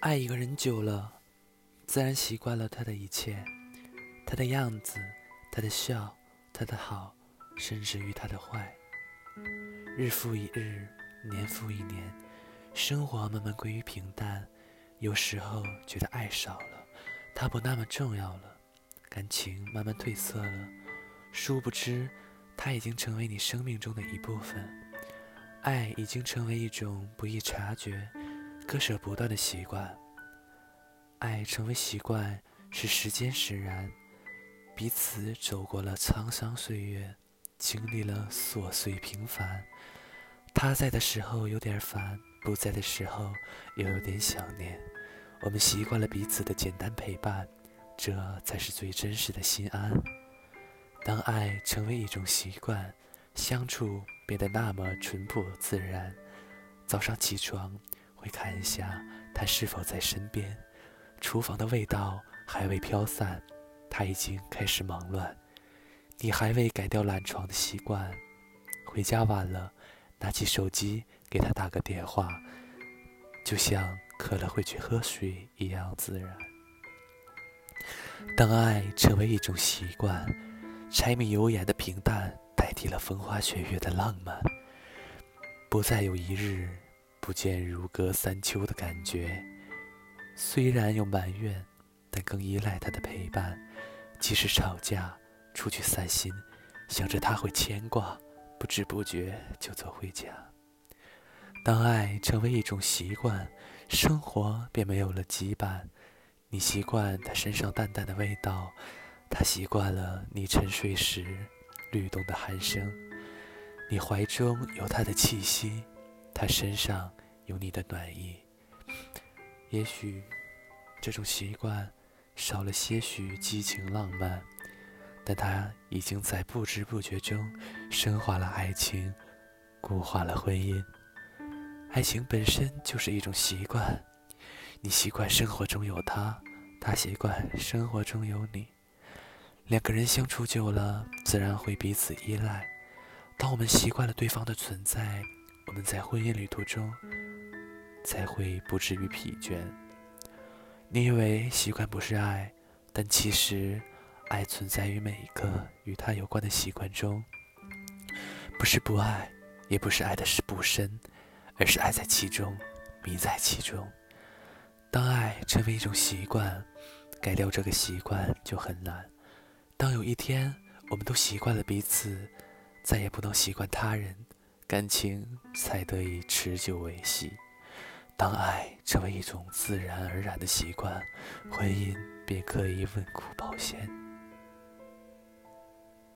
爱一个人久了，自然习惯了他的一切，他的样子，他的笑，他的好，甚至于他的坏。日复一日，年复一年，生活慢慢归于平淡。有时候觉得爱少了，他不那么重要了，感情慢慢褪色了。殊不知，他已经成为你生命中的一部分，爱已经成为一种不易察觉。割舍不断的习惯，爱成为习惯是时间使然，彼此走过了沧桑岁月，经历了琐碎平凡。他在的时候有点烦，不在的时候又有点想念。我们习惯了彼此的简单陪伴，这才是最真实的心安。当爱成为一种习惯，相处变得那么淳朴自然。早上起床。会看一下他是否在身边，厨房的味道还未飘散，他已经开始忙乱。你还未改掉懒床的习惯，回家晚了，拿起手机给他打个电话，就像渴了会去喝水一样自然。当爱成为一种习惯，柴米油盐的平淡代替了风花雪月的浪漫，不再有一日。不见如隔三秋的感觉，虽然有埋怨，但更依赖他的陪伴。即使吵架，出去散心，想着他会牵挂，不知不觉就走回家。当爱成为一种习惯，生活便没有了羁绊。你习惯他身上淡淡的味道，他习惯了你沉睡时律动的鼾声。你怀中有他的气息。他身上有你的暖意，也许这种习惯少了些许激情浪漫，但它已经在不知不觉中深化了爱情，固化了婚姻。爱情本身就是一种习惯，你习惯生活中有他，他习惯生活中有你，两个人相处久了，自然会彼此依赖。当我们习惯了对方的存在。我们在婚姻旅途中才会不至于疲倦。你以为习惯不是爱，但其实爱存在于每一个与他有关的习惯中。不是不爱，也不是爱的是不深，而是爱在其中，迷在其中。当爱成为一种习惯，改掉这个习惯就很难。当有一天我们都习惯了彼此，再也不能习惯他人。感情才得以持久维系。当爱成为一种自然而然的习惯，婚姻便可以稳固保鲜。